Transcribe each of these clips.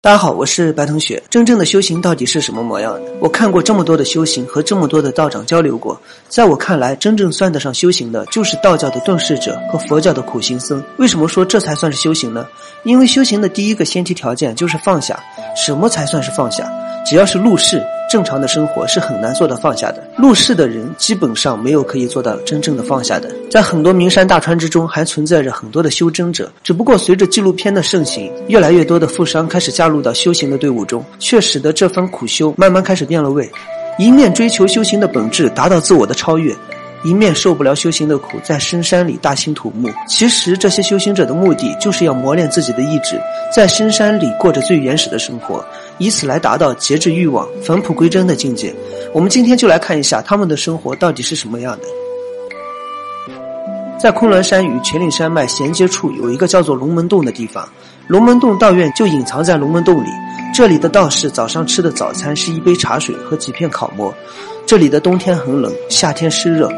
大家好，我是白同学。真正的修行到底是什么模样的？我看过这么多的修行，和这么多的道长交流过，在我看来，真正算得上修行的，就是道教的遁世者和佛教的苦行僧。为什么说这才算是修行呢？因为修行的第一个先提条件就是放下。什么才算是放下？只要是入世。正常的生活是很难做到放下的。入世的人基本上没有可以做到真正的放下的。在很多名山大川之中，还存在着很多的修真者。只不过随着纪录片的盛行，越来越多的富商开始加入到修行的队伍中，却使得这份苦修慢慢开始变了味。一面追求修行的本质，达到自我的超越。一面受不了修行的苦，在深山里大兴土木。其实这些修行者的目的，就是要磨练自己的意志，在深山里过着最原始的生活，以此来达到节制欲望、返璞归真的境界。我们今天就来看一下他们的生活到底是什么样的。在昆仑山与秦岭山脉衔接处，有一个叫做龙门洞的地方。龙门洞道院就隐藏在龙门洞里。这里的道士早上吃的早餐是一杯茶水和几片烤馍。这里的冬天很冷，夏天湿热。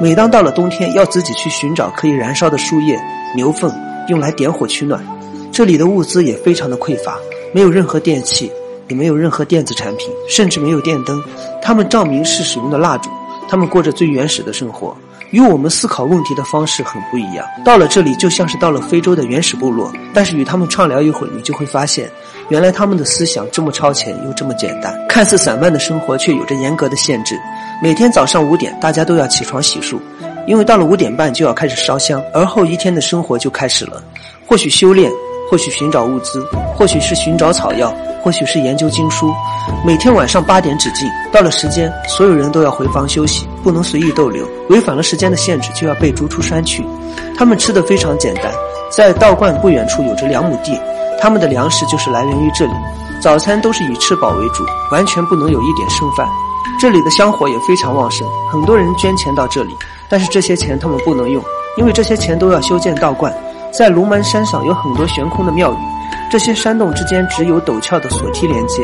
每当到了冬天，要自己去寻找可以燃烧的树叶、牛粪，用来点火取暖。这里的物资也非常的匮乏，没有任何电器，也没有任何电子产品，甚至没有电灯。他们照明是使用的蜡烛。他们过着最原始的生活。与我们思考问题的方式很不一样。到了这里，就像是到了非洲的原始部落。但是与他们畅聊一会儿，你就会发现，原来他们的思想这么超前又这么简单。看似散漫的生活，却有着严格的限制。每天早上五点，大家都要起床洗漱，因为到了五点半就要开始烧香，而后一天的生活就开始了。或许修炼。或许寻找物资，或许是寻找草药，或许是研究经书。每天晚上八点止境，到了时间，所有人都要回房休息，不能随意逗留。违反了时间的限制，就要被逐出山去。他们吃的非常简单，在道观不远处有着两亩地，他们的粮食就是来源于这里。早餐都是以吃饱为主，完全不能有一点剩饭。这里的香火也非常旺盛，很多人捐钱到这里，但是这些钱他们不能用，因为这些钱都要修建道观。在龙门山上有很多悬空的庙宇，这些山洞之间只有陡峭的索梯连接。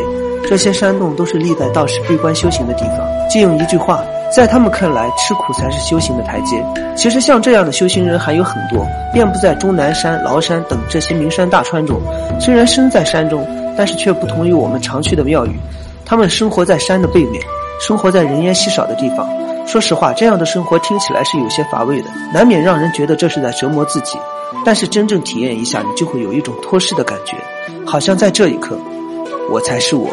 这些山洞都是历代道士闭关修行的地方。借用一句话，在他们看来，吃苦才是修行的台阶。其实像这样的修行人还有很多，遍布在终南山、崂山等这些名山大川中。虽然身在山中，但是却不同于我们常去的庙宇。他们生活在山的背面，生活在人烟稀少的地方。说实话，这样的生活听起来是有些乏味的，难免让人觉得这是在折磨自己。但是真正体验一下，你就会有一种脱世的感觉，好像在这一刻，我才是我。